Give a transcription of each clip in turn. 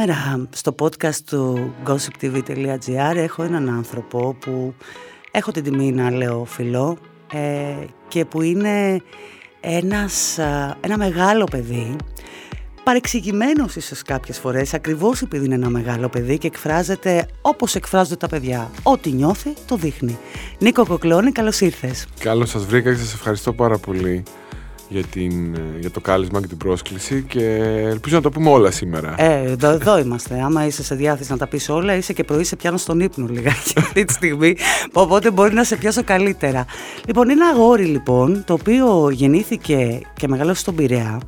Σήμερα στο podcast του gossiptv.gr έχω έναν άνθρωπο που έχω την τιμή να λέω φιλό ε, και που είναι ένας, ένα μεγάλο παιδί. Παρεξηγημένος ίσως κάποιες φορές ακριβώς επειδή είναι ένα μεγάλο παιδί και εκφράζεται όπως εκφράζονται τα παιδιά. Ό,τι νιώθει το δείχνει. Νίκο Κοκλώνη καλώς ήρθες. Καλώς σας βρήκα και σας ευχαριστώ πάρα πολύ για, την, για το κάλεσμα και την πρόσκληση και ελπίζω να το πούμε όλα σήμερα. Ε, εδώ, εδώ είμαστε. Άμα είσαι σε διάθεση να τα πεις όλα, είσαι και πρωί σε πιάνω στον ύπνο λιγάκι αυτή τη στιγμή, οπότε μπορεί να σε πιάσω καλύτερα. Λοιπόν, είναι αγόρι λοιπόν, το οποίο γεννήθηκε και μεγαλώσει στον Πειραιά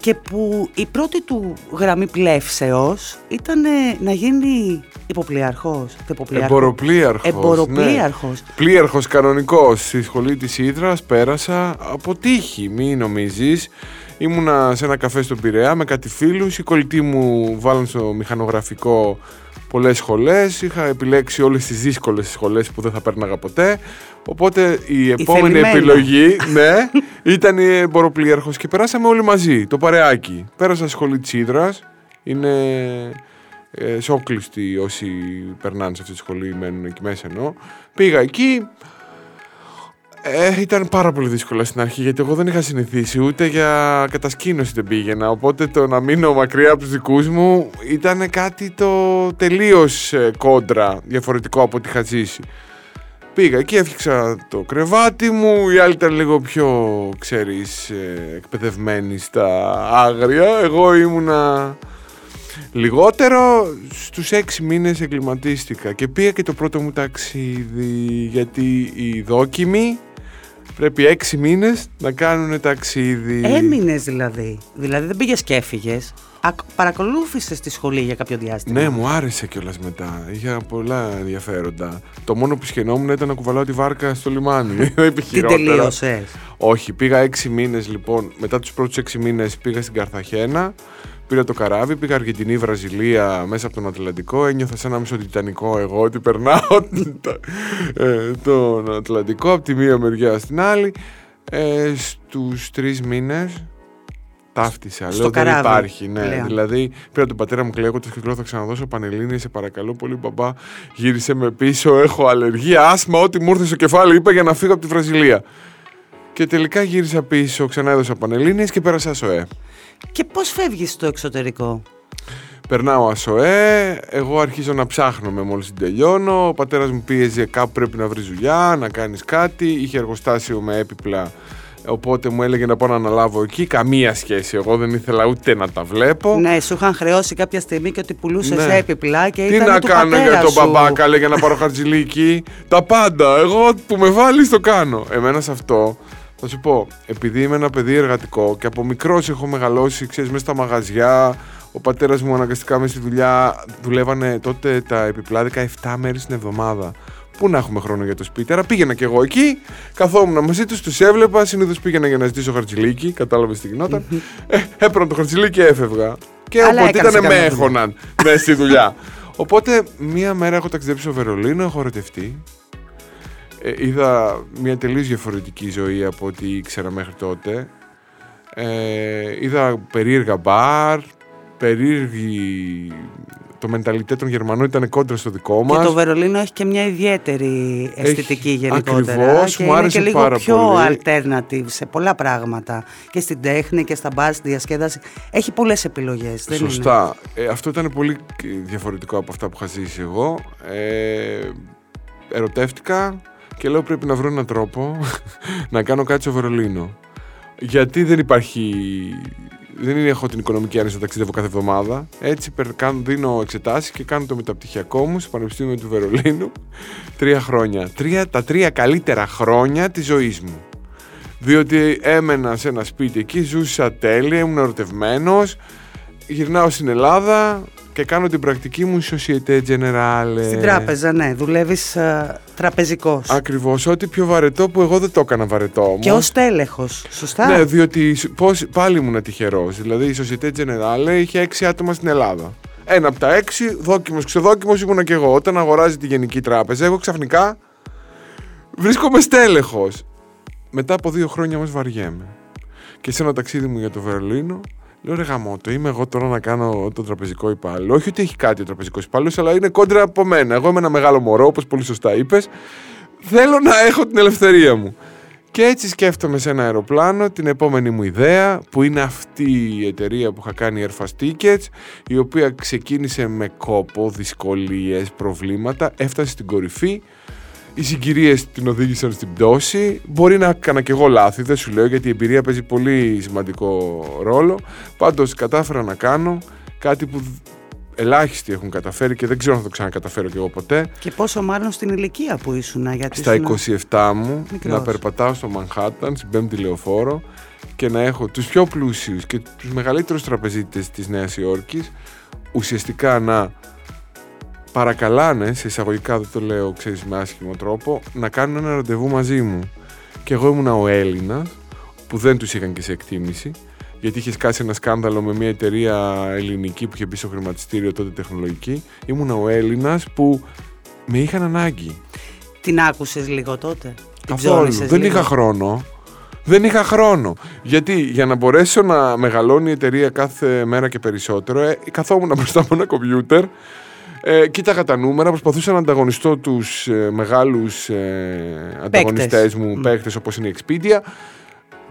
και που η πρώτη του γραμμή πλεύσεως ήταν να γίνει υποπλήρχος. Εμποροπλήρχος. Εμποροπλήρχος. Ναι. Πλήρχος κανονικός. Στη σχολή της Ήδρας πέρασα από τύχη, μη νομίζεις. Ήμουνα σε ένα καφέ στον Πειραιά με κάτι φίλους. Οι κολλητοί μου βάλαν στο μηχανογραφικό πολλές σχολές. Είχα επιλέξει όλες τις δύσκολες σχολές που δεν θα πέρναγα ποτέ. Οπότε η επόμενη επιλογή ναι, ήταν η εμποροπλήρχος και περάσαμε όλοι μαζί, το παρεάκι. Πέρασα σχολή της Ήδρας. Είναι ε, σόκλειστοι όσοι περνάνε σε αυτή τη σχολή, μένουν εκεί μέσα ενώ. Πήγα εκεί, ε, ήταν πάρα πολύ δύσκολο στην αρχή γιατί εγώ δεν είχα συνηθίσει ούτε για κατασκήνωση δεν πήγαινα. Οπότε το να μείνω μακριά από τους δικούς μου ήταν κάτι το τελείως ε, κόντρα διαφορετικό από ό,τι είχα ζήσει. Πήγα εκεί, έφτιαξα το κρεβάτι μου, οι άλλοι ήταν λίγο πιο, ξέρεις, ε, εκπαιδευμένοι στα άγρια. Εγώ ήμουνα λιγότερο, στους έξι μήνες εγκληματίστηκα και πήγα και το πρώτο μου ταξίδι γιατί οι δόκιμοι Πρέπει έξι μήνες να κάνουν ταξίδι. Έμεινες δηλαδή. Δηλαδή δεν πήγες και έφυγες. Παρακολούθησες τη σχολή για κάποιο διάστημα; Ναι, μου άρεσε κιόλας μετά. Είχα πολλά ενδιαφέροντα. Το μόνο που σχαινόμουν ήταν να κουβαλάω τη βάρκα στο λιμάνι. Τι τελείωσες. Όχι, πήγα έξι μήνες λοιπόν. Μετά τους πρώτους έξι μήνες πήγα στην Καρθαχένα. Πήρα το καράβι, πήγα Αργεντινή, Βραζιλία μέσα από τον Ατλαντικό. Ένιωθα σαν ένα μισό τιτανικό εγώ ότι περνάω ε, τον Ατλαντικό από τη μία μεριά στην άλλη. Ε, στους τρεις μήνες ταύτισα. Στο Λέω δεν υπάρχει. Ναι. Δηλαδή πήρα τον πατέρα μου κλαίγοντα και του λέω θα ξαναδώσω πανελίνη. Σε παρακαλώ πολύ, μπαμπά. Γύρισε με πίσω. Έχω αλλεργία, άσμα, ό,τι μου ήρθε στο κεφάλι. Είπα για να φύγω από τη Βραζιλία. Και τελικά γύρισα πίσω, ξανά έδωσα πανελλήνιες και πέρασα ΣΟΕ. Και πώς φεύγεις στο εξωτερικό; Περνάω ΑΣΟΕ, εγώ αρχίζω να ψάχνω με μόλις την τελειώνω, ο πατέρας μου πίεζε κάπου πρέπει να βρεις δουλειά, να κάνεις κάτι, είχε εργοστάσιο με έπιπλα Οπότε μου έλεγε να πάω να αναλάβω εκεί. Καμία σχέση. Εγώ δεν ήθελα ούτε να τα βλέπω. Ναι, σου είχαν χρεώσει κάποια στιγμή και ότι πουλούσες ναι. έπιπλα και Τι ήταν να κάνω για τον μπαμπάκα, για να πάρω χαρτζηλίκι. τα πάντα. Εγώ που με βάλεις το κάνω. Εμένα σε αυτό θα σου πω, επειδή είμαι ένα παιδί εργατικό και από μικρός έχω μεγαλώσει, ξέρεις, μέσα στα μαγαζιά. Ο πατέρας μου αναγκαστικά με στη δουλειά δουλεύανε τότε τα επιπλάδικα 7 μέρες την εβδομάδα. Πού να έχουμε χρόνο για το σπίτι. Άρα πήγαινα κι εγώ εκεί, καθόμουν μαζί τους, τους έβλεπα. Συνήθως πήγαινα για να ζητήσω χαρτζηλίκι, κατάλαβες τι γινόταν. ε, έπαιρνα το χαρτζηλίκι και έφευγα. Και Αλλά οπότε ήταν με έχωναν μέσα στη δουλειά. Οπότε μία μέρα έχω ταξιδέψει στο Βερολίνο, έχω ερωτευτεί ε, είδα μια τελείως διαφορετική ζωή από ό,τι ήξερα μέχρι τότε. Ε, είδα περίεργα μπαρ, περίεργη... Το μενταλιτέ των Γερμανών ήταν κόντρα στο δικό μας. Και το Βερολίνο έχει και μια ιδιαίτερη αισθητική έχει, γενικότερα. Ακριβώς, και μου άρεσε είναι και πάρα λίγο πιο πολύ. alternative σε πολλά πράγματα. Και στην τέχνη και στα μπαρ, στη διασκέδαση. Έχει πολλές επιλογές. Δεν Σωστά. Ε, αυτό ήταν πολύ διαφορετικό από αυτά που είχα ζήσει εγώ. Ε, ερωτεύτηκα, και λέω πρέπει να βρω έναν τρόπο να κάνω κάτι στο Βερολίνο. Γιατί δεν υπάρχει. Δεν είναι, έχω την οικονομική άρνηση να ταξιδεύω κάθε εβδομάδα. Έτσι δίνω εξετάσεις και κάνω το μεταπτυχιακό μου στο Πανεπιστήμιο του Βερολίνου. Τρία χρόνια. Τρία, τα τρία καλύτερα χρόνια της ζωής μου. Διότι έμενα σε ένα σπίτι εκεί, ζούσα τέλεια, ήμουν ερωτευμένος. Γυρνάω στην Ελλάδα, και κάνω την πρακτική μου Societe Generale. Στην τράπεζα, ναι. Δουλεύεις uh, τραπεζικός. Ακριβώς. Ό,τι πιο βαρετό που εγώ δεν το έκανα βαρετό όμως. Και ως τέλεχος. Σωστά; Ναι, διότι πώς, πάλι ήμουν τυχερός. Δηλαδή η Societe Generale είχε έξι άτομα στην Ελλάδα. Ένα από τα έξι, δόκιμος, ξεδόκιμος ήμουν και εγώ. Όταν αγοράζει τη Γενική Τράπεζα, εγώ ξαφνικά βρίσκομαι στέλεχος. Μετά από δύο χρόνια όμως βαριέμαι. Και σε ένα ταξίδι μου για το Βερολίνο Λέω ρε γαμότο, είμαι εγώ τώρα να κάνω το τραπεζικό υπάλληλο. Όχι ότι έχει κάτι ο τραπεζικός υπάλληλος, αλλά είναι κόντρα από μένα. Εγώ είμαι ένα μεγάλο μωρό, όπως πολύ σωστά είπες. Θέλω να έχω την ελευθερία μου. Και έτσι σκέφτομαι σε ένα αεροπλάνο την επόμενη μου ιδέα που είναι αυτή η εταιρεία που είχα κάνει Airfast Tickets η οποία ξεκίνησε με κόπο, δυσκολίες, προβλήματα, έφτασε στην κορυφή οι συγκυρίες την οδήγησαν στην πτώση. Μπορεί να έκανα και εγώ λάθη, δεν σου λέω γιατί η εμπειρία παίζει πολύ σημαντικό ρόλο. Πάντως κατάφερα να κάνω κάτι που ελάχιστοι έχουν καταφέρει και δεν ξέρω αν θα το ξανακαταφέρω κι εγώ ποτέ. Και πόσο μάλλον στην ηλικία που ήσουν. Γιατί Στα 27 μου να περπατάω στο Μανχάταν, στην πέμπτη λεωφόρο και να έχω τους πιο πλούσιους και τους μεγαλύτερους τραπεζίτες της Νέας Υόρκης ουσιαστικά να παρακαλάνε, σε εισαγωγικά δεν το λέω ξέρεις με άσχημο τρόπο, να κάνουν ένα ραντεβού μαζί μου. Και εγώ ήμουνα ο Έλληνας, που δεν τους είχαν και σε εκτίμηση, γιατί είχες σκάσει ένα σκάνδαλο με μια εταιρεία ελληνική που είχε μπει στο χρηματιστήριο τότε τεχνολογική. Ήμουνα ο Έλληνας που με είχαν ανάγκη. Την άκουσες λίγο τότε; Καθόλου. Δεν είχα χρόνο. Δεν είχα χρόνο. Γιατί για να μπορέσω να μεγαλώνει η εταιρεία κάθε μέρα και περισσότερο, ε, καθόμουν μπροστά από ένα κομπιούτερ ε, κοίταγα τα νούμερα, προσπαθούσα να ανταγωνιστώ τους ε, μεγάλους ε, ανταγωνιστές μου, mm. παίκτες όπως είναι η Expedia.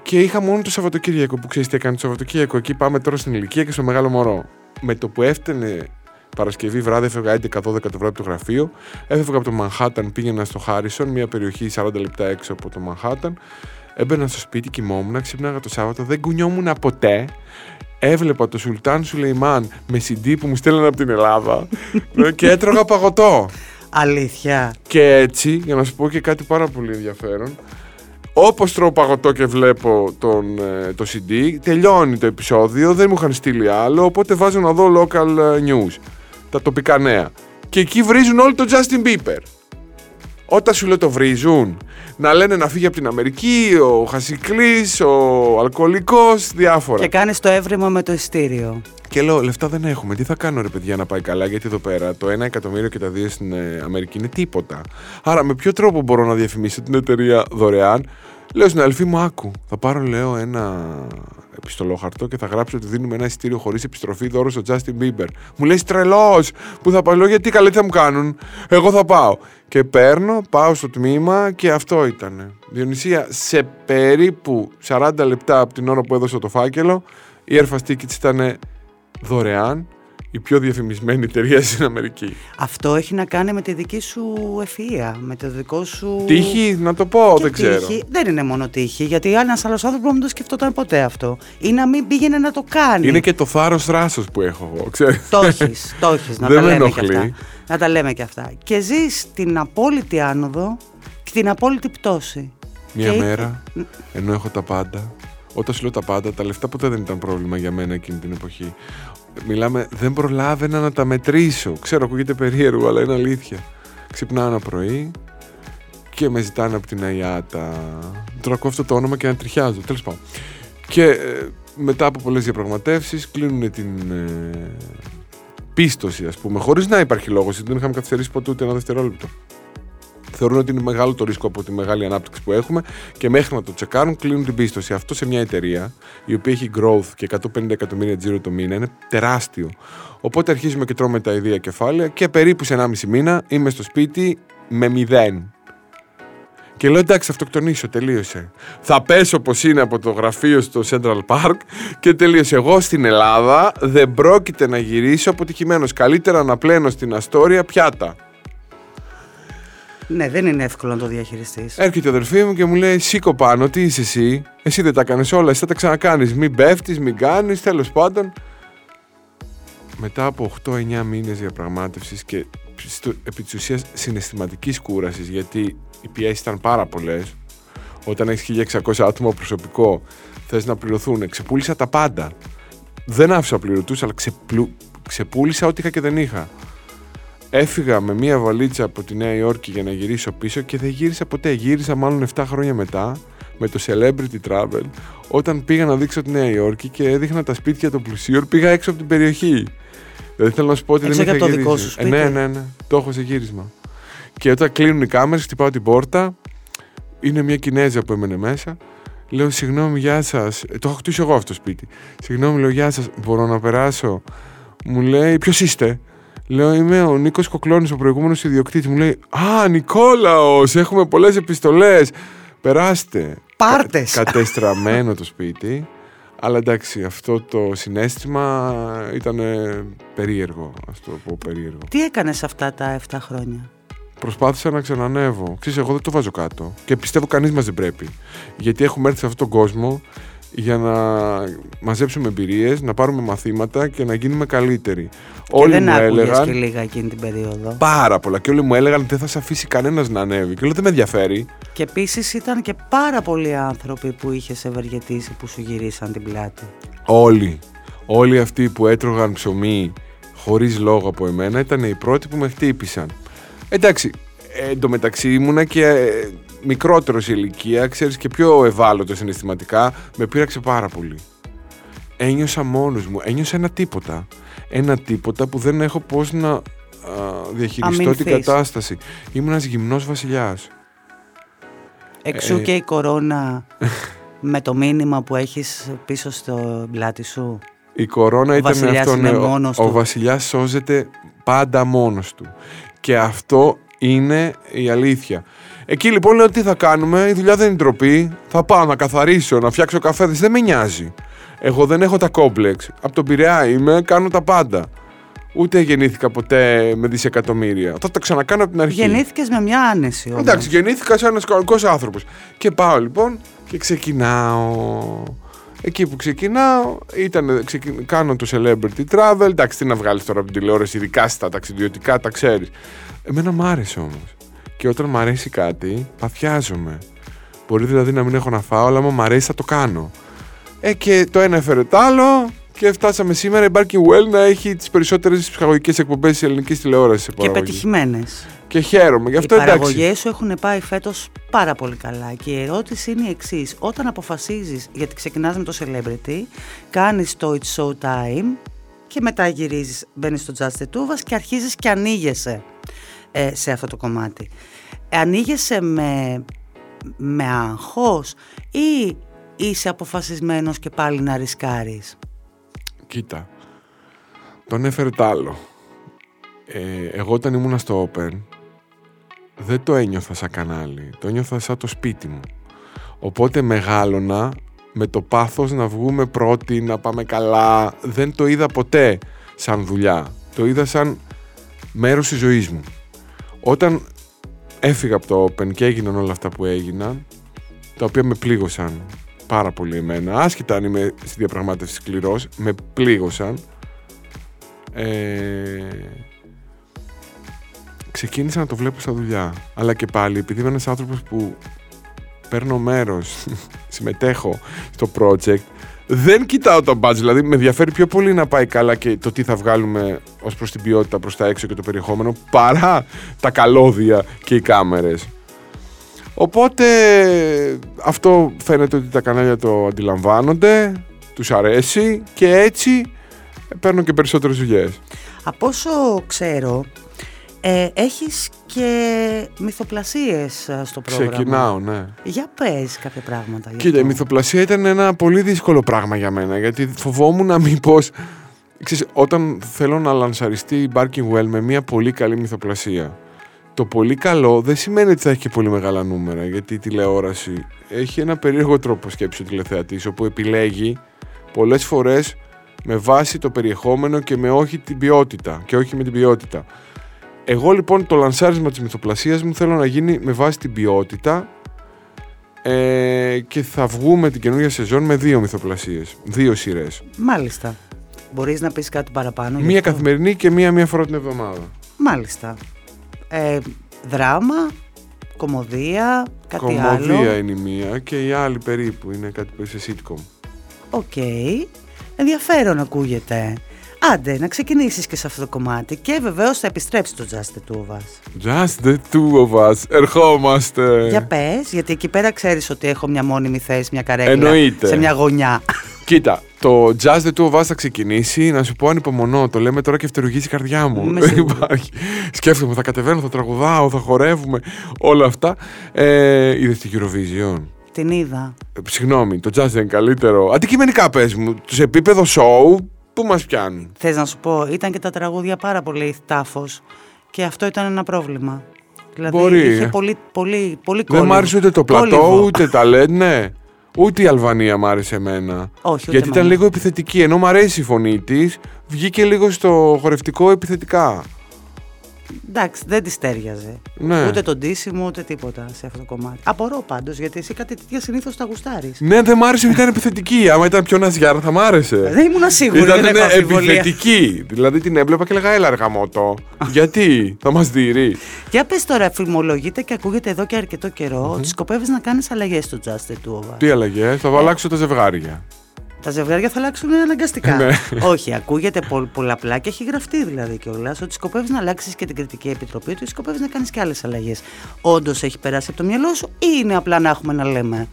Και είχα μόνο το Σαββατοκύριακο που ξέρεις τι έκανε το Σαββατοκύριακο. Εκεί πάμε τώρα στην ηλικία και στο μεγάλο μωρό. Με το που έφτανε Παρασκευή βράδυ, έφευγα 11-12 το βράδυ από το γραφείο. Έφευγα από το Μανχάταν, πήγαινα στο Χάρισον, μια περιοχή 40 λεπτά έξω από το Μανχάταν. Έμπαινα στο σπίτι, κοιμόμουν, ξύπναγα το Σάββατο, δεν κουνιόμουν ποτέ έβλεπα το Σουλτάν Σουλεϊμάν με CD που μου στέλνανε από την Ελλάδα και έτρωγα παγωτό. Αλήθεια. Και έτσι, για να σου πω και κάτι πάρα πολύ ενδιαφέρον, Όπως τρώω παγωτό και βλέπω τον, ε, το CD, τελειώνει το επεισόδιο, δεν μου είχαν στείλει άλλο, οπότε βάζω να δω local ε, news, τα τοπικά νέα. Και εκεί βρίζουν όλοι τον Justin Bieber. Όταν σου λέω το βρίζουν, να λένε να φύγει από την Αμερική, ο Χασικλής, ο Αλκοολικός, διάφορα. Και κάνεις το έβριμα με το ειστήριο. Και λέω, λεφτά δεν έχουμε. Τι θα κάνω ρε παιδιά να πάει καλά, γιατί εδώ πέρα το 1 εκατομμύριο και τα δύο στην ε, Αμερική είναι τίποτα. Άρα με ποιο τρόπο μπορώ να διαφημίσω την εταιρεία δωρεάν; Λέω στην αδελφή μου, άκου. Θα πάρω, λέω, ένα επιστολόχαρτο και θα γράψω ότι δίνουμε ένα εισιτήριο χωρίς επιστροφή δώρο στο Justin Bieber. Μου λέει τρελός που θα πάω. Λέω γιατί καλή θα μου κάνουν. Εγώ θα πάω. Και παίρνω, πάω στο τμήμα και αυτό ήταν. Διονυσία, σε περίπου 40 λεπτά από την ώρα που έδωσα το φάκελο, η Airfast Tickets ήταν δωρεάν η πιο διαφημισμένη εταιρεία στην Αμερική. Αυτό έχει να κάνει με τη δική σου ευφυΐα, με το δικό σου. Τύχη, να το πω, δεν ξέρω. Δεν είναι μόνο τύχη, γιατί ένας άλλος άνθρωπος δεν το σκεφτόταν ποτέ αυτό. Ή να μην πήγαινε να το κάνει. Είναι και το θάρρος δράσο που έχω εγώ, ξέρεις. Το έχεις, το έχεις, να τα λέμε και αυτά. Να τα λέμε και αυτά. Και ζεις την απόλυτη άνοδο και την απόλυτη πτώση. Μία μέρα, ενώ έχω τα πάντα, όταν σου λέω τα πάντα, τα λεφτά ποτέ δεν ήταν πρόβλημα για μένα εκείνη την εποχή μιλάμε, δεν προλάβαινα να τα μετρήσω. Ξέρω, ακούγεται περίεργο, αλλά είναι αλήθεια. Ξυπνάω ένα πρωί και με ζητάνε από την ΑΙΑΤΑ. Τώρα ακούω αυτό το όνομα και να τριχιάζω. Τέλος πάντων. Και ε, μετά από πολλές διαπραγματεύσεις κλείνουν την ε, πίστοση, ας πούμε, χωρίς να υπάρχει λόγος. Δεν είχαμε καθυστερήσει ποτέ ούτε ένα δευτερόλεπτο θεωρούν ότι είναι μεγάλο το ρίσκο από τη μεγάλη ανάπτυξη που έχουμε και μέχρι να το τσεκάρουν κλείνουν την πίστοση. Αυτό σε μια εταιρεία η οποία έχει growth και 150 εκατομμύρια τζίρο το μήνα είναι τεράστιο. Οπότε αρχίζουμε και τρώμε τα ιδία κεφάλαια και περίπου σε 1,5 μήνα είμαι στο σπίτι με μηδέν. Και λέω εντάξει, αυτοκτονήσω, τελείωσε. Θα πέσω όπω είναι από το γραφείο στο Central Park και τελείωσε. Εγώ στην Ελλάδα δεν πρόκειται να γυρίσω αποτυχημένος. Καλύτερα να πλένω στην Αστόρια πιάτα. Ναι, δεν είναι εύκολο να το διαχειριστείς. Έρχεται η αδερφή μου και μου λέει: Σήκω πάνω, τι είσαι εσύ; Εσύ δεν τα κάνεις όλα, εσύ θα τα ξανακάνεις. Μην πέφτεις, μην κάνεις, τέλος πάντων. Μετά από 8-9 μήνες διαπραγμάτευσης και στο, επί της ουσίας συναισθηματικής κούρασης, γιατί οι πιέσεις ήταν πάρα πολλές. Όταν έχεις 1600 άτομα προσωπικό, θες να πληρωθούν. Ξεπούλησα τα πάντα. Δεν άφησα πληρωτού, αλλά ξεπλου... ξεπούλησα ό,τι είχα και δεν είχα. Έφυγα με μία βαλίτσα από τη Νέα Υόρκη για να γυρίσω πίσω και δεν γύρισα ποτέ. Γύρισα μάλλον 7 χρόνια μετά με το Celebrity Travel όταν πήγα να δείξω τη Νέα Υόρκη και έδειχνα τα σπίτια των πλουσίων. Πήγα έξω από την περιοχή. Δηλαδή θέλω να σου πω ότι δεν είχα το δικό σου σπίτι. Ε, ναι, ναι, ναι. Το έχω σε γύρισμα. Και όταν κλείνουν οι κάμερες, χτυπάω την πόρτα. Είναι μια Κινέζα που έμενε μέσα Λέω, συγγνώμη, γεια σας. το έχω χτίσει εγώ αυτό το σπίτι. Συγγνώμη, λέω, γεια σας. Μπορώ να περάσω. Μου λέει, ποιος είστε; Λέω, είμαι ο Νίκος Κοκλώνης, ο προηγούμενος ιδιοκτήτης. Μου λέει, Α, Νικόλαος, έχουμε πολλές επιστολές. Περάστε. Πάρτες. Κα, κατεστραμμένο το σπίτι. Αλλά εντάξει, αυτό το συνέστημα ήταν περίεργο, ας το πω περίεργο. Τι έκανες αυτά τα 7 χρόνια; Προσπάθησα να ξανανεύω. Ξέρεις, εγώ δεν το βάζω κάτω. Και πιστεύω κανείς μας δεν πρέπει. Γιατί έχουμε έρθει σε αυτόν τον κόσμο για να μαζέψουμε εμπειρίες, να πάρουμε μαθήματα και να γίνουμε καλύτεροι. Και όλοι δεν μου έλεγαν. και λίγα εκείνη την περίοδο. Πάρα πολλά. Και όλοι μου έλεγαν δεν θα σε αφήσει κανένας να ανέβει. Και λέω δεν με ενδιαφέρει. Και επίσης ήταν και πάρα πολλοί άνθρωποι που είχες ευεργετήσει που σου γυρίσαν την πλάτη. Όλοι. Όλοι αυτοί που έτρωγαν ψωμί χωρίς λόγο από εμένα ήταν οι πρώτοι που με χτύπησαν. Εντάξει, εντωμεταξύ ήμουνα και ε, μικρότερος σε ηλικία, ξέρεις και πιο ευάλωτο συναισθηματικά, με πείραξε πάρα πολύ. Ένιωσα μόνος μου, ένιωσα ένα τίποτα. Ένα τίποτα που δεν έχω πώς να διαχειριστώ την κατάσταση. Ήμουν ένας γυμνός βασιλιάς. Εξού ε, και η κορώνα με το μήνυμα που έχεις πίσω στο πλάτη σου; Η κορώνα ήταν αυτό. Ναι, ο, ο βασιλιάς σώζεται πάντα μόνος του. Και αυτό είναι η αλήθεια. Εκεί λοιπόν λέω τι θα κάνουμε, η δουλειά δεν είναι ντροπή. Θα πάω να καθαρίσω, να φτιάξω καφέ, δεν με νοιάζει. Εγώ δεν έχω τα κόμπλεξ. Από τον Πειραιά είμαι, κάνω τα πάντα. Ούτε γεννήθηκα ποτέ με δισεκατομμύρια. Θα τα ξανακάνω από την αρχή. Γεννήθηκες με μια άνεση. Όμως. Εντάξει, γεννήθηκα σαν ένας κανονικός άνθρωπος. Και πάω λοιπόν και ξεκινάω. Εκεί που ξεκινάω, ήταν, ξεκι... κάνω το celebrity travel. Εντάξει, τι να βγάλεις τώρα από την τηλεόραση, ειδικά στα ταξιδιωτικά, τα ξέρεις. Εμένα μου άρεσε όμως. Και όταν μου αρέσει κάτι, παθιάζομαι. Μπορεί δηλαδή να μην έχω να φάω, αλλά μου αρέσει θα το κάνω. Ε, και το ένα έφερε το άλλο και φτάσαμε σήμερα η Barking Well να έχει τις περισσότερες ψυχαγωγικές εκπομπές τη ελληνική τηλεόρασης. Και πετυχημένες. Και χαίρομαι. Γι' αυτό Οι παραγωγές σου έχουν πάει φέτος πάρα πολύ καλά. Και η ερώτηση είναι η εξής. Όταν αποφασίζεις, γιατί ξεκινάς με το celebrity, κάνεις το It's Show Time και μετά γυρίζεις, μπαίνεις στο Just the Tuvas και αρχίζεις και ανοίγεσαι ε, σε αυτό το κομμάτι. Ανοίγεσαι με, με αγχώς ή είσαι αποφασισμένος και πάλι να ρισκάρεις; Κοίτα, τον έφερε το άλλο. Ε, εγώ όταν ήμουνα στο Open δεν το ένιωθα σαν κανάλι, το ένιωθα σαν το σπίτι μου. Οπότε μεγάλωνα με το πάθος να βγούμε πρώτοι, να πάμε καλά. Δεν το είδα ποτέ σαν δουλειά. Το είδα σαν μέρος της ζωής μου. Όταν έφυγα από το Open και έγιναν όλα αυτά που έγιναν, τα οποία με πλήγωσαν πάρα πολύ εμένα, άσχετα αν είμαι στη διαπραγμάτευση σκληρός, με πλήγωσαν. Ε, ξεκίνησα να το βλέπω στα δουλειά. Αλλά και πάλι, επειδή είμαι ένας άνθρωπος που παίρνω μέρος, συμμετέχω στο project, δεν κοιτάω το budget. Δηλαδή, με ενδιαφέρει πιο πολύ να πάει καλά και το τι θα βγάλουμε ως προς την ποιότητα προς τα έξω και το περιεχόμενο παρά τα καλώδια και οι κάμερες. Οπότε αυτό φαίνεται ότι τα κανάλια το αντιλαμβάνονται, τους αρέσει και έτσι παίρνουν και περισσότερες δουλειές. Από όσο ξέρω, ε, έχεις και μυθοπλασίες ε, στο πρόγραμμα. Ξεκινάω, ναι. Για πες κάποια πράγματα. Κοίτα, η μυθοπλασία ήταν ένα πολύ δύσκολο πράγμα για μένα, γιατί φοβόμουν να μην πως... Ξέρεις, όταν θέλω να λανσαριστεί η Barking Well με μια πολύ καλή μυθοπλασία, το πολύ καλό δεν σημαίνει ότι θα έχει και πολύ μεγάλα νούμερα, γιατί η τηλεόραση έχει ένα περίεργο τρόπο σκέψη ο τηλεθεατής, όπου επιλέγει πολλές φορές με βάση το περιεχόμενο και με όχι την ποιότητα, και όχι με την ποιότητα. Εγώ λοιπόν το λανσάρισμα της μυθοπλασίας μου θέλω να γίνει με βάση την ποιότητα ε, και θα βγούμε την καινούργια σεζόν με δύο μυθοπλασίες, δύο σειρές. Μάλιστα. Μπορείς να πεις κάτι παραπάνω. Μία καθημερινή και μία μία φορά την εβδομάδα. Μάλιστα. Ε, δράμα, κωμωδία, κάτι κωμωδία άλλο; Κωμωδία είναι η μία και η άλλη περίπου είναι κάτι που είσαι sitcom. OK. Okay. Ενδιαφέρον ακούγεται. Άντε, να ξεκινήσεις και σε αυτό το κομμάτι και βεβαίως θα επιστρέψει το Just the Two of Us. Just the Two of Us, ερχόμαστε. Για πες, γιατί εκεί πέρα ξέρεις ότι έχω μια μόνιμη θέση, μια καρέκλα Εννοείται. σε μια γωνιά. Κοίτα, το Jazz the Two of Us θα ξεκινήσει. Να σου πω ανυπομονώ. Το λέμε τώρα και φτερουγίζει η καρδιά μου. Δεν υπάρχει. Σκέφτομαι, θα κατεβαίνω, θα τραγουδάω, θα χορεύουμε. Όλα αυτά. Ε, Είδες την Eurovision; Την είδα. Ε, συγγνώμη, το jazz δεν είναι καλύτερο. Αντικειμενικά πες μου, σε επίπεδο show, πού μας πιάνει. Θες να σου πω, ήταν και τα τραγούδια πάρα πολύ τάφος και αυτό ήταν ένα πρόβλημα. Δηλαδή Μπορεί, είχε ε. πολύ, πολύ, πολύ Δεν μ' κόλληβο. άρεσε ούτε το πλατό, Κόλληβο. ούτε τα LED, ναι. Ούτε η Αλβανία μ' άρεσε εμένα. Όχι, ούτε Γιατί ήταν εμένα. λίγο επιθετική. Ενώ μ' αρέσει η φωνή της, βγήκε λίγο στο χορευτικό επιθετικά. Εντάξει, δεν τη τέριαζε. Ναι. Ούτε το ντύσιμο, ούτε τίποτα σε αυτό το κομμάτι. Απορώ πάντως, γιατί εσύ κάτι τέτοια συνήθως τα γουστάρεις. Ναι, δεν μ' άρεσε γιατί ήταν επιθετική. Άμα ήταν πιο ναζιάρα θα μ' άρεσε. Δεν ήμουν σίγουρη, Ήταν δεν ναι, έχω αμφιβολία. επιθετική. Δηλαδή την έβλεπα και λέγα, έλα αργαμότο. Γιατί, θα μας δει. Για πες τώρα, φημολογείται και ακούγεται εδώ και αρκετό καιρό ότι σκοπεύεις να κάνεις αλλαγές στο Just του Over. Τι αλλαγές, θα αλλάξω τα ζευγάρια. Τα ζευγάρια θα αλλάξουν αναγκαστικά. Ναι. Όχι, ακούγεται πο- πολλαπλά και έχει γραφτεί δηλαδή κιόλας ότι σκοπεύεις να αλλάξεις και την κριτική επιτροπή του ή σκοπεύεις να κάνεις και άλλες αλλαγές. Όντως έχει περάσει από το μυαλό σου ή είναι απλά να έχουμε να λέμε;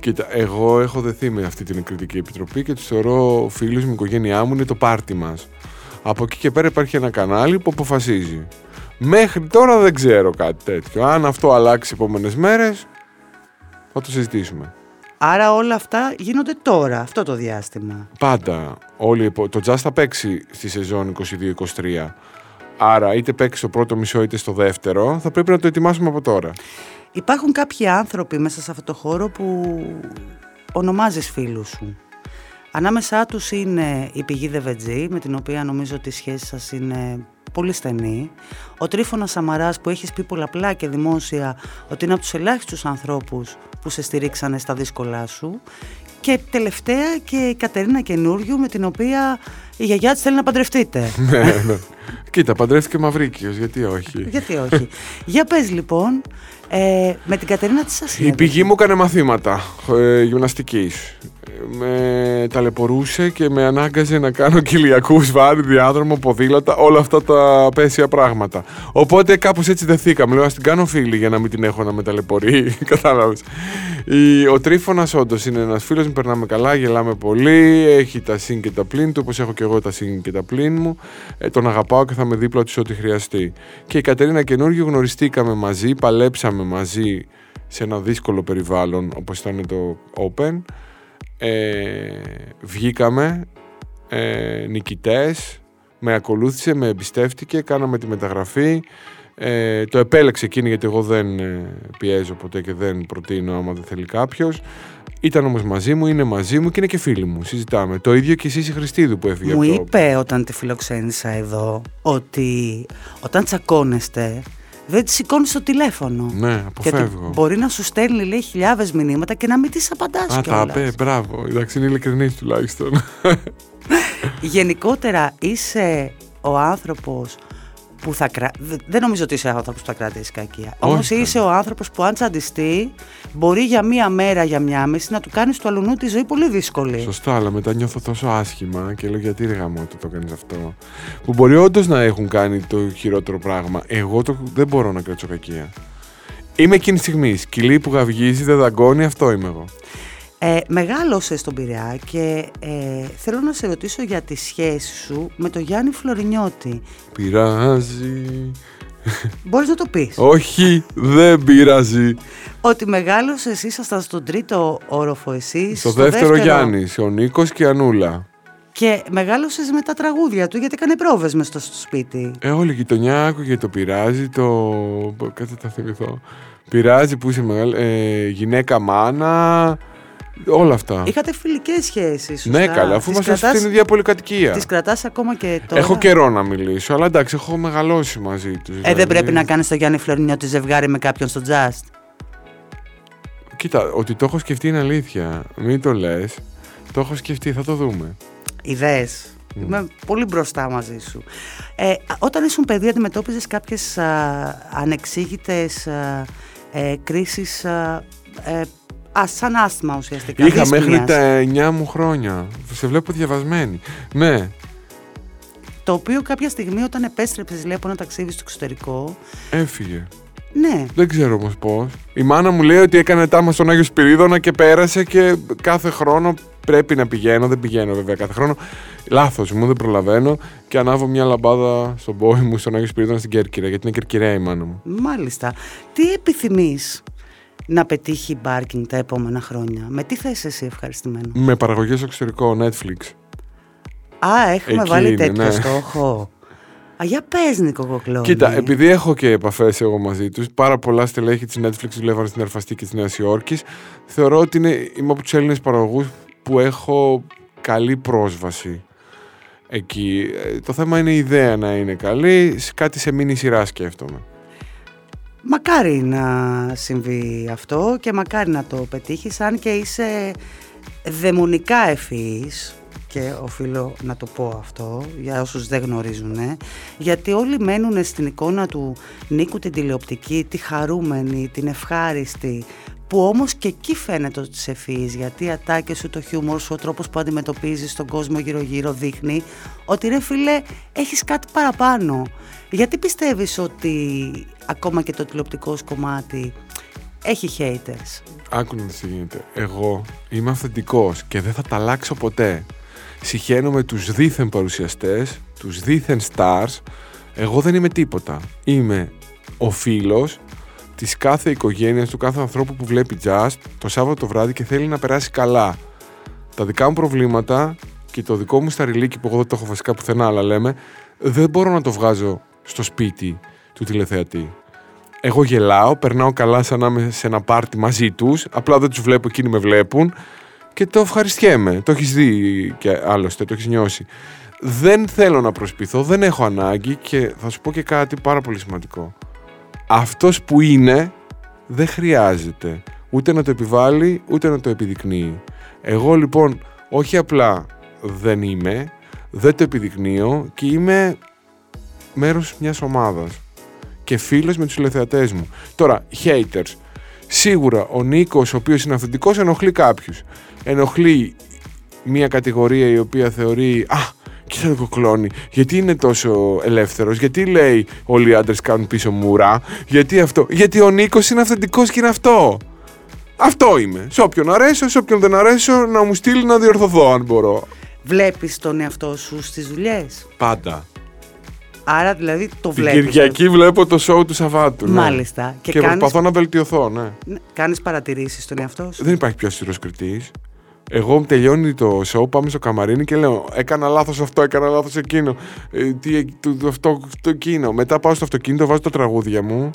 Κοίτα, εγώ έχω δεθεί με αυτή την κριτική επιτροπή και τους θεωρώ φίλους μου, η οικογένειά μου είναι το πάρτι μας. Από εκεί και πέρα υπάρχει ένα κανάλι που αποφασίζει. Μέχρι τώρα δεν ξέρω κάτι τέτοιο. Αν αυτό αλλάξει οι επόμενες μέρες, θα το συζητήσουμε. Άρα όλα αυτά γίνονται τώρα, αυτό το διάστημα. Πάντα όλοι, οι επο- το jazz θα παίξει στη σεζόν 22-23. Άρα είτε παίξει στο πρώτο μισό είτε στο δεύτερο, θα πρέπει να το ετοιμάσουμε από τώρα. Υπάρχουν κάποιοι άνθρωποι μέσα σε αυτό το χώρο που ονομάζεις φίλους σου. Ανάμεσά τους είναι η πηγή Δεβετζή, με την οποία νομίζω ότι η σχέση σας είναι πολύ στενή. Ο Τρίφωνας Σαμαράς που έχεις πει πολλαπλά και δημόσια ότι είναι από τους ελάχιστους ανθρώπους που σε στηρίξανε στα δύσκολά σου. Και τελευταία και η Κατερίνα Καινούριου με την οποία η γιαγιά της θέλει να παντρευτείτε. ναι, ναι. Κοίτα, παντρεύτηκε Μαυρίκιος, γιατί όχι; Γιατί όχι; Για πες λοιπόν, ε, με την Κατερίνα τι σας Η συνέβη; πηγή μου έκανε μαθήματα ε, γυμναστικής. Ε, Με ταλαιπωρούσε και με ανάγκαζε να κάνω κοιλιακούς, βάρη, διάδρομο, ποδήλατα, όλα αυτά τα πέσια πράγματα. Οπότε κάπως έτσι δεθήκαμε. Λέω, ας την κάνω φίλη για να μην την έχω να με ταλαιπωρεί. Κατάλαβες. Η, ο Τρίφωνας όντως είναι ένας φίλος μου, περνάμε καλά, γελάμε πολύ, έχει τα συν και τα πλήν του, όπως έχω και εγώ τα συν και τα πλήν μου. Ε, τον αγαπάω και θα είμαι δίπλα του σε ό,τι χρειαστεί. Και η Κατερίνα Καινούργιου γνωριστήκαμε μαζί, παλέψαμε μαζί σε ένα δύσκολο περιβάλλον όπως ήταν το Open. Ε, βγήκαμε ε, νικητές, με ακολούθησε, με εμπιστεύτηκε, κάναμε τη μεταγραφή. Ε, το επέλεξε εκείνη γιατί εγώ δεν ε, πιέζω ποτέ και δεν προτείνω άμα δεν θέλει κάποιος. Ήταν όμως μαζί μου, είναι μαζί μου και είναι και φίλη μου. Συζητάμε. Το ίδιο και εσείς η Χριστίδου που έφυγε Μου από το είπε όταν τη φιλοξένησα εδώ ότι όταν τσακώνεστε δεν τη σηκώνεις το τηλέφωνο. Ναι, Γιατί αποφεύγω. μπορεί να σου στέλνει λέει χιλιάδες μηνύματα και να μην τη απαντάς Α, τα κιόλας. είπε, μπράβο. Εντάξει, είναι ειλικρινής τουλάχιστον. Γενικότερα είσαι ο άνθρωπος που θα κρα... δε- Δεν νομίζω ότι είσαι άνθρωπος που θα κρατήσει κακία. Όμως Όχι, είσαι ο άνθρωπος που αν τσαντιστεί, μπορεί για μία μέρα, για μία μισή να του κάνεις του αλουνού τη ζωή πολύ δύσκολη. Σωστά, αλλά μετά νιώθω τόσο άσχημα και λέω γιατί ρε γαμό το κάνεις αυτό. Που μπορεί όντως να έχουν κάνει το χειρότερο πράγμα. Εγώ το, δεν μπορώ να κρατήσω κακία. Είμαι εκείνη τη στιγμή. Σκυλί που γαυγίζει, δεν δαγκώνει, αυτό είμαι εγώ. Ε, μεγάλωσε στον Πειραιά και ε, θέλω να σε ρωτήσω για τη σχέση σου με τον Γιάννη Φλωρινιώτη. Πειράζει. Μπορείς να το πεις. Όχι, δεν πειράζει. Ότι μεγάλωσες, ήσασταν στον τρίτο όροφο εσείς. Στο δεύτερο Γιάννης, ο Νίκος και η Ανούλα. Και μεγάλωσες με τα τραγούδια του γιατί έκανε πρόβες μες στο, στο σπίτι. Ε, όλη η γειτονιά άκουγε το πειράζει, το. Κάτι θα θυμηθώ. Πειράζει που είσαι μεγάλη. Ε, γυναίκα μάνα. Όλα αυτά. Είχατε φιλικές σχέσεις. Ναι, σωστά. καλά, αφού Τις είμαστε κρατάς- στην ίδια πολυκατοικία. Τις κρατάς ακόμα και τώρα. Έχω καιρό να μιλήσω, αλλά εντάξει, έχω μεγαλώσει μαζί τους. Ε, δεν πρέπει να κάνεις το Γιάννη Φλωρινιώτη ζευγάρι με κάποιον στο Just. Κοίτα, ότι το έχω σκεφτεί είναι αλήθεια. Μην το λες. Το έχω σκεφτεί, θα το δούμε. Ιδέες. Είμαι πολύ μπροστά μαζί σου. Ε, όταν ήσουν παιδί αντιμετώπιζες κάποιες α, ανεξήγητες α, ε, κρίσεις α, ε, α, σαν άσθημα ουσιαστικά. Είχα μέχρι δύσπνοιας, τα 9 μου χρόνια. Σε βλέπω διαβασμένη. Ναι, Το οποίο κάποια στιγμή όταν επέστρεψες λέει από ένα ταξίδι στο εξωτερικό, έφυγε. ναι, Δεν ξέρω όμως πώς. Η μάνα μου λέει ότι έκανε τάμα στον Άγιο Σπυρίδωνα και πέρασε και κάθε χρόνο πρέπει να πηγαίνω. Δεν πηγαίνω βέβαια κάθε χρόνο. Λάθος μου, δεν προλαβαίνω. Και ανάβω μια λαμπάδα στον πόη μου στον Άγιο Σπυρίδωνα στην Κέρκυρα. Γιατί είναι Κερκυραία η μάνα μου. μάλιστα. Τι επιθυμείς να πετύχει μπάρκινγκ τα επόμενα χρόνια. Με τι θα είσαι εσύ ευχαριστημένο; Με παραγωγή στο εξωτερικό, Netflix. Α, έχουμε Εκεί βάλει είναι, τέτοιο ναι. στόχο. Α, για πες Νίκο Κοκλώνη. Κοίτα, επειδή έχω και επαφές εγώ μαζί τους, πάρα πολλά στελέχη της Netflix δουλεύαν στην Ερφαστή και της Νέας Υόρκης. Θεωρώ ότι είναι, είμαι από τους Έλληνες παραγωγούς που έχω καλή πρόσβαση εκεί. Ε, Το θέμα είναι η ιδέα να είναι καλή. Σε Κάτι σε μήνυ σειρά σκέφτομαι. Μακάρι να συμβεί αυτό και μακάρι να το πετύχεις αν και είσαι δαιμονικά ευφυής και οφείλω να το πω αυτό για όσους δεν γνωρίζουν ε, γιατί όλοι μένουν στην εικόνα του Νίκου την τηλεοπτική, τη χαρούμενη, την ευχάριστη που όμως και εκεί φαίνεται ότι είσαι ευφυής γιατί οι ατάκες σου, το χιούμορ σου, ο τρόπος που αντιμετωπίζεις τον κόσμο γύρω γύρω δείχνει ότι ρε φίλε έχεις κάτι παραπάνω. Γιατί πιστεύεις ότι ακόμα και το τηλεοπτικό σου κομμάτι έχει haters; Άκου να δεις τι γίνεται. Εγώ είμαι αυθεντικός και δεν θα τα αλλάξω ποτέ. Συχαίνω με τους δίθεν παρουσιαστές, τους δίθεν stars. Εγώ δεν είμαι τίποτα. Είμαι ο φίλος της κάθε οικογένειας, του κάθε ανθρώπου που βλέπει jazz το Σάββατο το βράδυ και θέλει να περάσει καλά. Τα δικά μου προβλήματα και το δικό μου σταριλίκι που εγώ δεν το έχω βασικά πουθενά, αλλά λέμε, δεν μπορώ να το βγάζω στο σπίτι του τηλεθεατή. Εγώ γελάω, περνάω καλά σαν να είμαι σε ένα πάρτι μαζί τους. Απλά δεν τους βλέπω, εκείνοι με βλέπουν και το ευχαριστιέμαι. Το έχεις δει και άλλωστε, το έχεις νιώσει. Δεν θέλω να προσποιηθώ, δεν έχω ανάγκη και θα σου πω και κάτι πάρα πολύ σημαντικό. Αυτός που είναι δεν χρειάζεται ούτε να το επιβάλλει ούτε να το επιδεικνύει. Εγώ λοιπόν όχι απλά δεν είμαι, δεν το επιδεικνύω και είμαι μέρος μιας ομάδας και φίλος με τους τηλεθεατές μου. Τώρα, haters. Σίγουρα ο Νίκος, ο οποίος είναι αυθεντικός, ενοχλεί κάποιους. Ενοχλεί μια κατηγορία η οποία θεωρεί «Α, κοίτα το κοκλώνει, γιατί είναι τόσο ελεύθερος, γιατί λέει όλοι οι άντρες κάνουν πίσω μουρά, γιατί αυτό, γιατί ο Νίκος είναι αυθεντικός και είναι αυτό. Αυτό είμαι. Σε όποιον αρέσω, σε όποιον δεν αρέσω, να μου στείλει να διορθωθώ αν μπορώ. Βλέπεις τον εαυτό σου στις δουλειές; Πάντα. Άρα δηλαδή το Την βλέπεις. Κυριακή βλέπω το show του Σαββάτου. ναι. Μάλιστα. Και, Και, κάνεις, προσπαθώ να βελτιωθώ, ναι. ναι, κάνεις παρατηρήσεις στον εαυτό σου; Δεν υπάρχει πιο αυστηρός κριτής. Εγώ τελειώνει το show, πάμε στο καμαρίνι και λέω: Έκανα λάθος αυτό, έκανα λάθος εκείνο. Ε, τι, το, το- αυτό, το εκείνο. Μετά πάω στο αυτοκίνητο, βάζω τα τραγούδια μου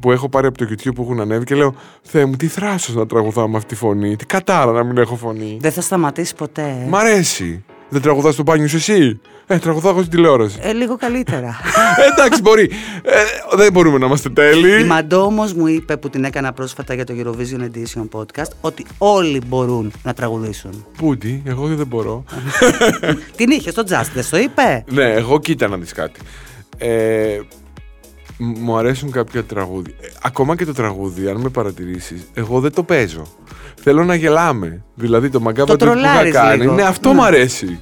που έχω πάρει από το YouTube που έχουν ανέβει και λέω: Θεέ μου, τι θράσος να τραγουδάω με αυτή τη φωνή. Τι κατάρα να μην έχω φωνή. Δεν θα σταματήσει ποτέ. ε; Μ' αρέσει. Δεν τραγουδάς στο μπάνιο σου εσύ; Ε, τραγουδάω εγώ στην τηλεόραση. Ε, λίγο καλύτερα. Ε, εντάξει, μπορεί. Ε, δεν μπορούμε να είμαστε Η τέλειοι. Μαντό όμω μου είπε που την έκανα πρόσφατα για το Eurovision Edition podcast ότι όλοι μπορούν να τραγουδήσουν. Πούντι, εγώ δεν μπορώ. την είχε στο Just, δεν το είπε. Ναι, εγώ κοίτα να δεις κάτι. Ε, μ- μου αρέσουν κάποια τραγούδια. Ε, ακόμα και το τραγούδι, αν με παρατηρήσεις, εγώ δεν το παίζω. Θέλω να γελάμε. Δηλαδή το μαγκάβα Το που είχα τρολάρεις κάνει. λίγο. Ναι, αυτό Ναι. μου αρέσει.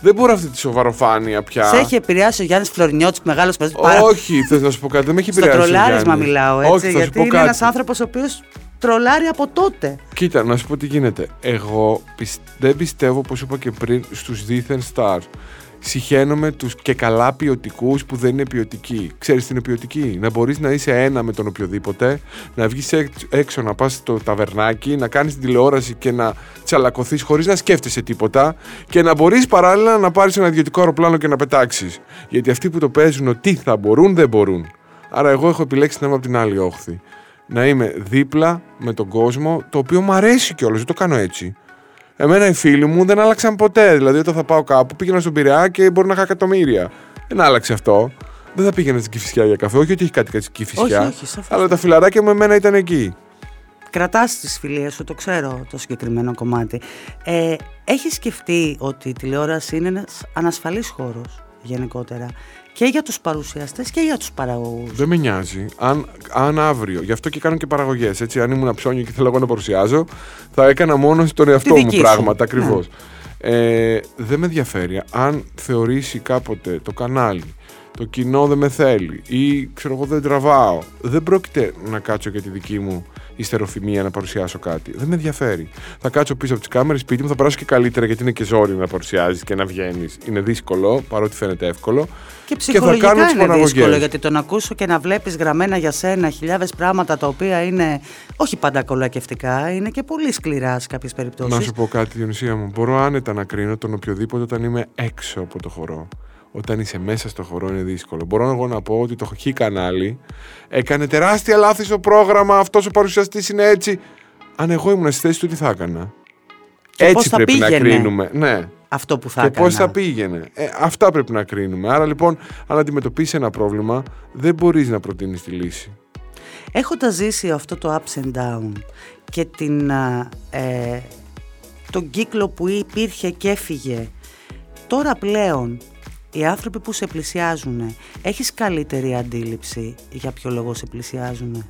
Δεν μπορώ αυτή τη σοβαροφάνεια πια. Σε έχει επηρεάσει ο Γιάννης Φλωρινιώτης, μεγάλος παιδί. Όχι, θες να σου πω κάτι, δεν με έχει Στο επηρεάσει. ο τρολάρισμα Γιάννης. μιλάω έτσι. Όχι, θα σου γιατί πω είναι κάτι. ένας άνθρωπος ο οποίος τρολάρει από τότε. Κοίτα, να σου πω τι γίνεται. Εγώ πισ- δεν πιστεύω, όπως είπα και πριν, στους δίθεν stars. Συχαίνομαι τους και καλά ποιοτικούς που δεν είναι ποιοτικοί. Ξέρεις τι είναι ποιοτικοί; Να μπορείς να είσαι ένα με τον οποιοδήποτε, να βγεις έξ- έξω, να πας στο ταβερνάκι, να κάνεις την τηλεόραση και να τσαλακωθείς χωρίς να σκέφτεσαι τίποτα και να μπορείς παράλληλα να πάρεις ένα ιδιωτικό αεροπλάνο και να πετάξεις. Γιατί αυτοί που το παίζουν ότι θα μπορούν, δεν μπορούν. Άρα εγώ έχω επιλέξει να είμαι από την άλλη όχθη. Να είμαι δίπλα με τον κόσμο, το οποίο μου αρέσει κιόλας, δεν το κάνω έτσι. Εμένα οι φίλοι μου δεν άλλαξαν ποτέ. Δηλαδή, όταν θα πάω κάπου, πήγαινα στον Πειραιά και μπορεί να είχα εκατομμύρια. Δεν άλλαξε αυτό. Δεν θα πήγαινα στην Κυφυσιά για καφέ. Όχι ότι έχει κάτι κάτι στην Κυφυσιά. Όχι, όχι, σαφώς. Αλλά τα φιλαράκια μου εμένα ήταν εκεί. Κρατάς τις φιλίες σου, το ξέρω το συγκεκριμένο κομμάτι. Ε, έχεις σκεφτεί ότι η τηλεόραση είναι ένας ανασφαλής χώρος γενικότερα; Και για τους παρουσιαστές και για τους παραγωγούς. Δεν με νοιάζει. Αν, αν αύριο, γι' αυτό και κάνω και παραγωγές. Αν ήμουν ψώνιο και θέλω εγώ να παρουσιάζω, θα έκανα μόνο στον εαυτό μου δική σου. πράγματα ακριβώς. Ναι. Ε, δεν με ενδιαφέρει. Αν θεωρήσει κάποτε το κανάλι, το κοινό δεν με θέλει ή ξέρω εγώ δεν τραβάω, δεν πρόκειται να κάτσω για τη δική μου ιστεροφημία να παρουσιάσω κάτι. Δεν με ενδιαφέρει. Θα κάτσω πίσω από τις κάμερες σπίτι μου, θα περάσω και καλύτερα γιατί είναι και ζόρι να παρουσιάζεις και να βγαίνεις. Είναι δύσκολο, παρότι φαίνεται εύκολο. Και ψυχολογικά και θα κάνω είναι δύσκολο γιατί το να ακούσω και να βλέπεις γραμμένα για σένα χιλιάδες πράγματα τα οποία είναι όχι πάντα κολακευτικά, είναι και πολύ σκληρά σε κάποιες περιπτώσεις. Να σου πω κάτι, Διονυσία μου. Μπορώ άνετα να κρίνω τον οποιοδήποτε όταν είμαι έξω από το χορό όταν είσαι μέσα στο χορό είναι δύσκολο. Μπορώ εγώ να πω ότι το χ κανάλι έκανε τεράστια λάθη στο πρόγραμμα, αυτός ο παρουσιαστής είναι έτσι. Αν εγώ ήμουν στη θέση του, τι θα έκανα; Και έτσι θα πρέπει πήγαινε να κρίνουμε. Ναι. Αυτό που θα και έκανα; πώ θα πήγαινε; Ε, αυτά πρέπει να κρίνουμε. Άρα λοιπόν, αν αντιμετωπίσεις ένα πρόβλημα, δεν μπορείς να προτείνεις τη λύση. Έχοντας ζήσει αυτό το ups and down και την, ε, τον κύκλο που υπήρχε και έφυγε, τώρα πλέον οι άνθρωποι που σε πλησιάζουν, έχεις καλύτερη αντίληψη για ποιο λόγο σε πλησιάζουν.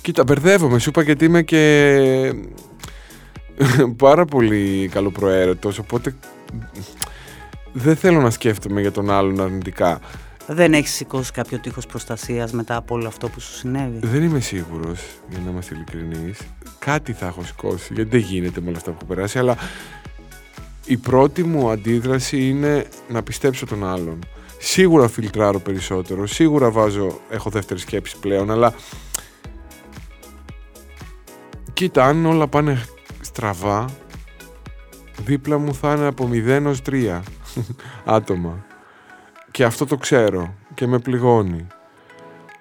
Κοίτα, μπερδεύομαι. Σου είπα γιατί είμαι και πάρα πολύ καλοπροαίρετος, οπότε δεν θέλω να σκέφτομαι για τον άλλον αρνητικά. Δεν έχεις σηκώσει κάποιο τείχος προστασίας μετά από όλο αυτό που σου συνέβη; Δεν είμαι σίγουρος, για να είμαστε ειλικρινείς. Κάτι θα έχω σηκώσει, γιατί δεν γίνεται με όλα αυτά που έχω περάσει, αλλά η πρώτη μου αντίδραση είναι να πιστέψω τον άλλον. Σίγουρα φιλτράρω περισσότερο, σίγουρα βάζω, έχω δεύτερη σκέψη πλέον, αλλά κοίτα, αν όλα πάνε στραβά, δίπλα μου θα είναι από 0 ως 3 άτομα. Και αυτό το ξέρω και με πληγώνει.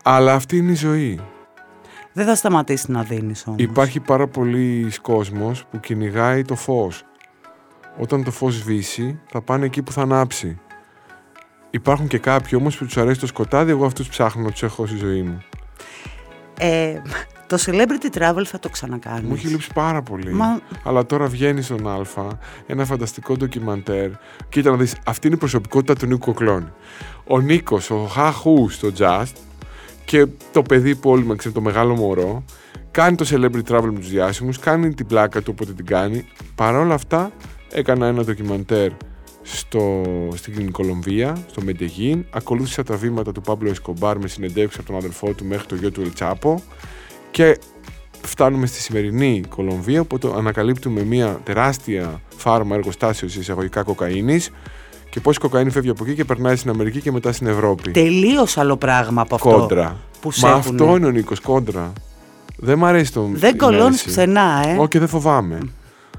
Αλλά αυτή είναι η ζωή. Δεν θα σταματήσει να δίνεις όμως. Υπάρχει πάρα πολλοί κόσμος που κυνηγάει το φως όταν το φως σβήσει θα πάνε εκεί που θα ανάψει. Υπάρχουν και κάποιοι όμως που τους αρέσει το σκοτάδι, εγώ αυτούς ψάχνω να τους έχω στη ζωή μου. Ε, το celebrity travel θα το ξανακάνεις. Μου έχει λείψει πάρα πολύ. Μα... Αλλά τώρα βγαίνει στον Α, ένα φανταστικό ντοκιμαντέρ. Κοίτα να δεις, αυτή είναι η προσωπικότητα του Νίκου Κοκλώνη. Ο Νίκος, ο Χαχού στο Just και το παιδί που όλοι ξέρουν, το μεγάλο μωρό, κάνει το celebrity travel με τους διάσημους, κάνει την πλάκα του όποτε την κάνει. Παρ' όλα αυτά έκανα ένα ντοκιμαντέρ στο, στην Κολομβία, στο Μεντεγίν. Ακολούθησα τα βήματα του Παύλο Εσκομπάρ με συνεντεύξει από τον αδελφό του μέχρι το γιο του Ελτσάπο. Και φτάνουμε στη σημερινή Κολομβία, όπου ανακαλύπτουμε μια τεράστια φάρμα εργοστάσιο εισαγωγικά κοκαίνης. Και πώς η κοκαίνη φεύγει από εκεί και περνάει στην Αμερική και μετά στην Ευρώπη. Τελείως άλλο πράγμα από αυτό. Κόντρα. Που Μα αυτό είναι ο Νίκος, κόντρα. Δεν μ' αρέσει το Δεν κολώνει πουθενά, ε. Όχι, δεν φοβάμαι.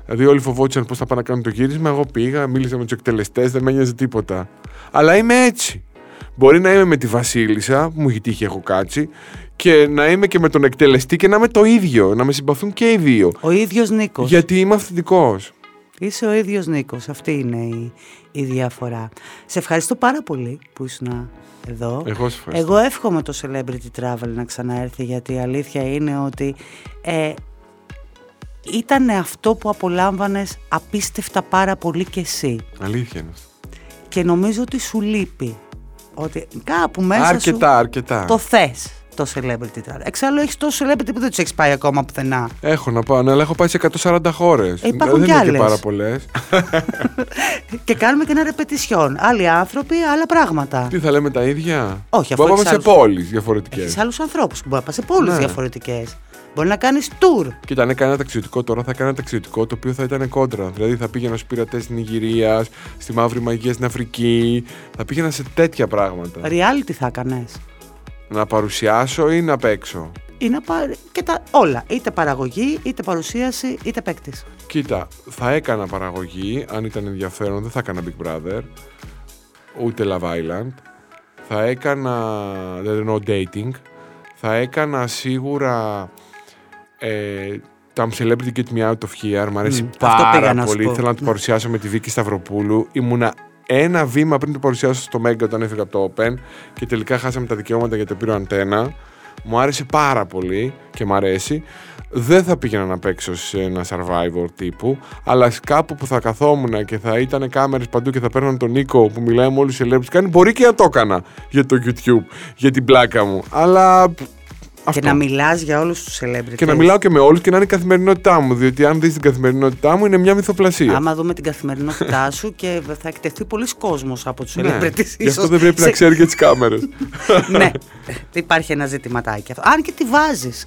Δηλαδή, όλοι φοβόντουσαν πώς θα πάνε να κάνουν το γύρισμα. Εγώ πήγα, μίλησα με τους εκτελεστές, δεν με ένοιαζε τίποτα. Αλλά είμαι έτσι. Μπορεί να είμαι με τη Βασίλισσα, που μου έχει τύχει, έχω κάτσει, και να είμαι και με τον εκτελεστή και να είμαι το ίδιο. Να με συμπαθούν και οι δύο. Ο ίδιος Νίκος. Γιατί είμαι αυθεντικός. Είσαι ο ίδιος Νίκος. Αυτή είναι η, η διαφορά. Σε ευχαριστώ πάρα πολύ που ήσουν εδώ. Εγώ, σε ευχαριστώ. Εγώ εύχομαι το Celebrity Travel να ξαναέρθει γιατί η αλήθεια είναι ότι ε, ήταν αυτό που απολάμβανες απίστευτα πάρα πολύ και εσύ. Αλήθεια είναι αυτό. Και νομίζω ότι σου λείπει. Ότι κάπου μέσα αρκετά, σου αρκετά. το θες το celebrity travel. Εξάλλου έχεις τόσο celebrity που δεν τους έχεις πάει ακόμα πουθενά. Έχω να πάω, ναι, αλλά έχω πάει σε 140 χώρες. Ε, υπάρχουν δεν κι είναι και πάρα πολλές. και κάνουμε και ένα ρεπετησιόν. Άλλοι άνθρωποι, άλλα πράγματα. Τι θα λέμε τα ίδια; Όχι, αφού Μπορούμε να πάμε σε πόλεις διαφορετικές. Έχεις άλλους ανθρώπους που μπορεί να πας σε πόλεις ναι. διαφορετικές. Μπορεί να κάνεις tour. Κοίτα, αν έκανε ένα ταξιδιωτικό τώρα, θα έκανε ένα ταξιδιωτικό το οποίο θα ήταν κόντρα. Δηλαδή θα πήγαινα στους πειρατές στην Ιγυρία, στη Μαύρη Μαγεία στην Αφρική. Θα πήγαινα σε τέτοια πράγματα. Reality θα έκανες. Να παρουσιάσω ή να παίξω; Ή να πα... και τα... όλα. Είτε παραγωγή, είτε παρουσίαση, είτε παίκτης. Κοίτα, θα έκανα παραγωγή, αν ήταν ενδιαφέρον, δεν θα έκανα Big Brother, ούτε Love Island. Θα έκανα, δεν εννοώ dating, θα έκανα σίγουρα ε, τα Celebrity Get Me Out of Here. Μ' αρέσει mm, πάρα πολύ. Ήθελα να το παρουσιάσω με τη Βίκη Σταυροπούλου. Ήμουνα ένα βήμα πριν το παρουσιάσω στο Mega όταν έφυγα από το Open και τελικά χάσαμε τα δικαιώματα για το πήρω αντένα. Μου άρεσε πάρα πολύ και μου αρέσει. Δεν θα πήγαινα να παίξω σε ένα survivor τύπου, αλλά κάπου που θα καθόμουν και θα ήταν κάμερες παντού και θα παίρναν τον Νίκο που μιλάει με όλους τους celebrities, κάνει μπορεί και να το έκανα για το YouTube, για την πλάκα μου. Αλλά αυτό. Και να μιλάς για όλους τους celebrities. Και να μιλάω και με όλους και να είναι η καθημερινότητά μου. Διότι αν δεις την καθημερινότητά μου είναι μια μυθοπλασία. Άμα δούμε την καθημερινότητά σου και θα εκτεθεί πολλοί κόσμος από τους celebrities. Ναι, γι' αυτό δεν πρέπει σε... να ξέρει και τις κάμερες. ναι, υπάρχει ένα ζητηματάκι αυτό. Αν και τη βάζεις.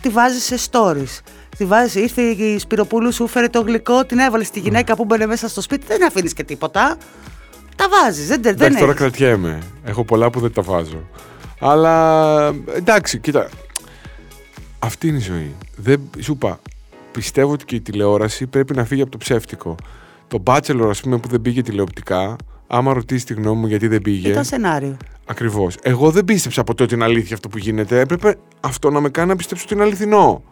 τη βάζεις σε stories. Τη βάζεις, ήρθε η Σπυροπούλου, σου έφερε το γλυκό, την έβαλε στη γυναίκα που μπαίνει μέσα στο σπίτι, δεν αφήνεις και τίποτα. Τα βάζεις. Δεν, δεν Εντάξει, τώρα έχεις. κρατιέμαι. Έχω πολλά που δεν τα βάζω. Αλλά εντάξει, κοίτα. Αυτή είναι η ζωή. Δεν, σου είπα, πιστεύω ότι και η τηλεόραση πρέπει να φύγει από το ψεύτικο. Το Bachelor, ας πούμε, που δεν πήγε τηλεοπτικά, άμα ρωτήσεις τη γνώμη μου γιατί δεν πήγε. Ήταν σενάριο. Ακριβώς. Εγώ δεν πίστεψα ποτέ ότι είναι αλήθεια αυτό που γίνεται. Έπρεπε αυτό να με κάνει να πιστέψω ότι είναι αληθινό.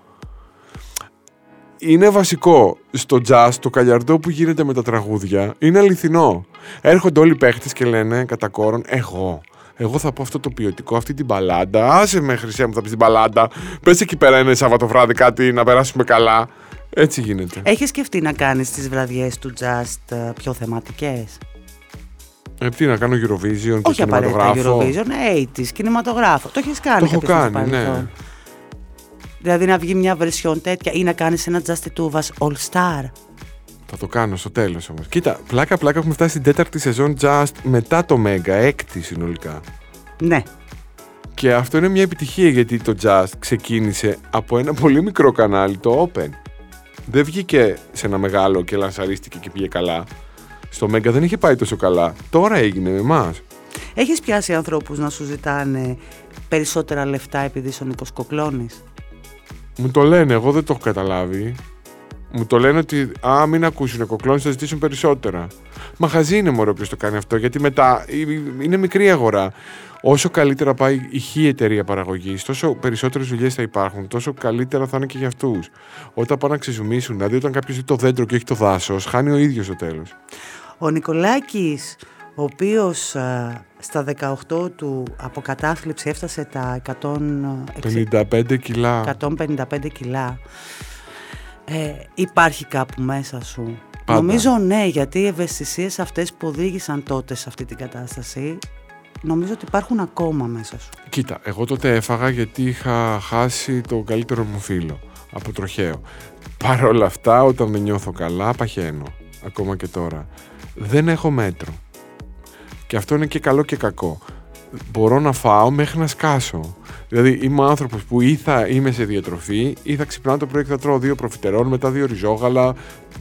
Είναι βασικό στο jazz, το καλιαρντό που γίνεται με τα τραγούδια. Είναι αληθινό. Έρχονται όλοι οι παίχτες και λένε κατά κόρον, εγώ. Εγώ θα πω αυτό το ποιοτικό, αυτή την μπαλάντα. Άσε με χρυσέ μου, θα πεις την μπαλάντα. Πες εκεί πέρα ένα Σαββατοβράδυ κάτι να περάσουμε καλά. Έτσι γίνεται. Έχεις σκεφτεί να κάνεις τις βραδιές του Just ε, πιο θεματικές; Ε, τι να κάνω Eurovision και Όχι απαραίτητα κινηματογράφο. Eurovision, 80s, κινηματογράφο. Το έχεις κάνει Το έχω κάποια στιγμή κάνει, στο ναι. παρελθόν. Δηλαδή να βγει μια βερσιόν τέτοια ή να κάνεις ένα Just Tuvas All Star. Θα το κάνω στο τέλος όμως. Κοίτα, πλάκα-πλάκα έχουμε φτάσει στην τέταρτη σεζόν Just μετά το Mega, έκτη συνολικά. Ναι. Και αυτό είναι μια επιτυχία γιατί το Just ξεκίνησε από ένα πολύ μικρό κανάλι, το Open. Δεν βγήκε σε ένα μεγάλο και λανσαρίστηκε και πήγε καλά. Στο Mega δεν είχε πάει τόσο καλά. Τώρα έγινε με εμάς. Έχεις πιάσει ανθρώπους να σου ζητάνε περισσότερα λεφτά επειδή είσαι ο Νίκος Κοκλώνης; Μου το λένε, εγώ δεν το έχω καταλάβει. Μου το λένε ότι α, μην ακούσουν κοκλώνες, θα ζητήσουν περισσότερα. Μαχαζί είναι μωρό ποιος το κάνει αυτό, γιατί μετά ε, είναι μικρή αγορά. Όσο καλύτερα πάει η χή εταιρεία παραγωγής, τόσο περισσότερες δουλειές θα υπάρχουν, τόσο καλύτερα θα είναι και για αυτούς. Όταν πάνε να ξεζουμίσουν, δηλαδή όταν κάποιος δει το δέντρο και έχει το δάσος, χάνει ο ίδιος στο τέλος. Ο Νικολάκης, ο οποίος α, στα 18 του από κατάθλιψη έφτασε τα 160 55 κιλά. 155 κιλά. Ε, υπάρχει κάπου μέσα σου. Πάντα. Νομίζω ναι, γιατί οι ευαισθησίες αυτές που οδήγησαν τότε σε αυτή την κατάσταση, νομίζω ότι υπάρχουν ακόμα μέσα σου. Κοίτα, εγώ τότε έφαγα γιατί είχα χάσει το καλύτερο μου φίλο από τροχαίο. Παρ' όλα αυτά, όταν δεν νιώθω καλά, παχαίνω. Ακόμα και τώρα. Δεν έχω μέτρο. Και αυτό είναι και καλό και κακό. Μπορώ να φάω μέχρι να σκάσω. Δηλαδή είμαι άνθρωπος που ή θα είμαι σε διατροφή ή θα ξυπνάω το πρωί και θα τρώω δύο προφιτερών, μετά δύο ριζόγαλα,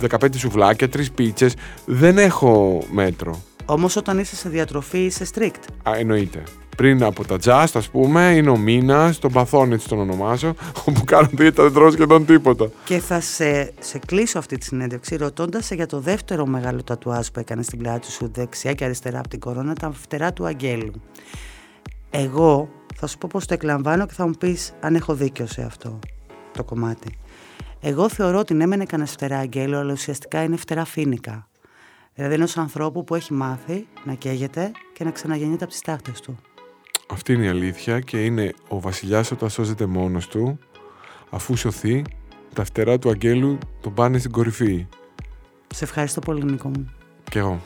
15 σουβλάκια, τρεις πίτσες. Δεν έχω μέτρο. Όμως όταν είσαι σε διατροφή είσαι strict. Α, εννοείται. Πριν από τα jazz, ας πούμε, είναι ο μήνας, τον παθόν έτσι τον ονομάζω, όπου κάνω δίαιτα δεν τρώω σχεδόν τίποτα. Και θα σε, σε κλείσω αυτή τη συνέντευξη ρωτώντας σε για το δεύτερο μεγάλο τατουάζ που έκανες στην πλάτη σου δεξιά και αριστερά από την κορώνα, τα φτερά του Αγγέλου. Εγώ θα σου πω πώς το εκλαμβάνω και θα μου πεις αν έχω δίκιο σε αυτό το κομμάτι. Εγώ θεωρώ ότι ναι, μεν έκανε φτερά Αγγέλου, αλλά ουσιαστικά είναι φτερά φίνικα. Δηλαδή ενός ανθρώπου που έχει μάθει να καίγεται και να ξαναγεννιέται από τις τάχτες του. Αυτή είναι η αλήθεια και είναι ο βασιλιάς όταν σώζεται μόνος του, αφού σωθεί, τα φτερά του αγγέλου τον πάνε στην κορυφή. Σε ευχαριστώ πολύ, Νίκο μου. Κι εγώ.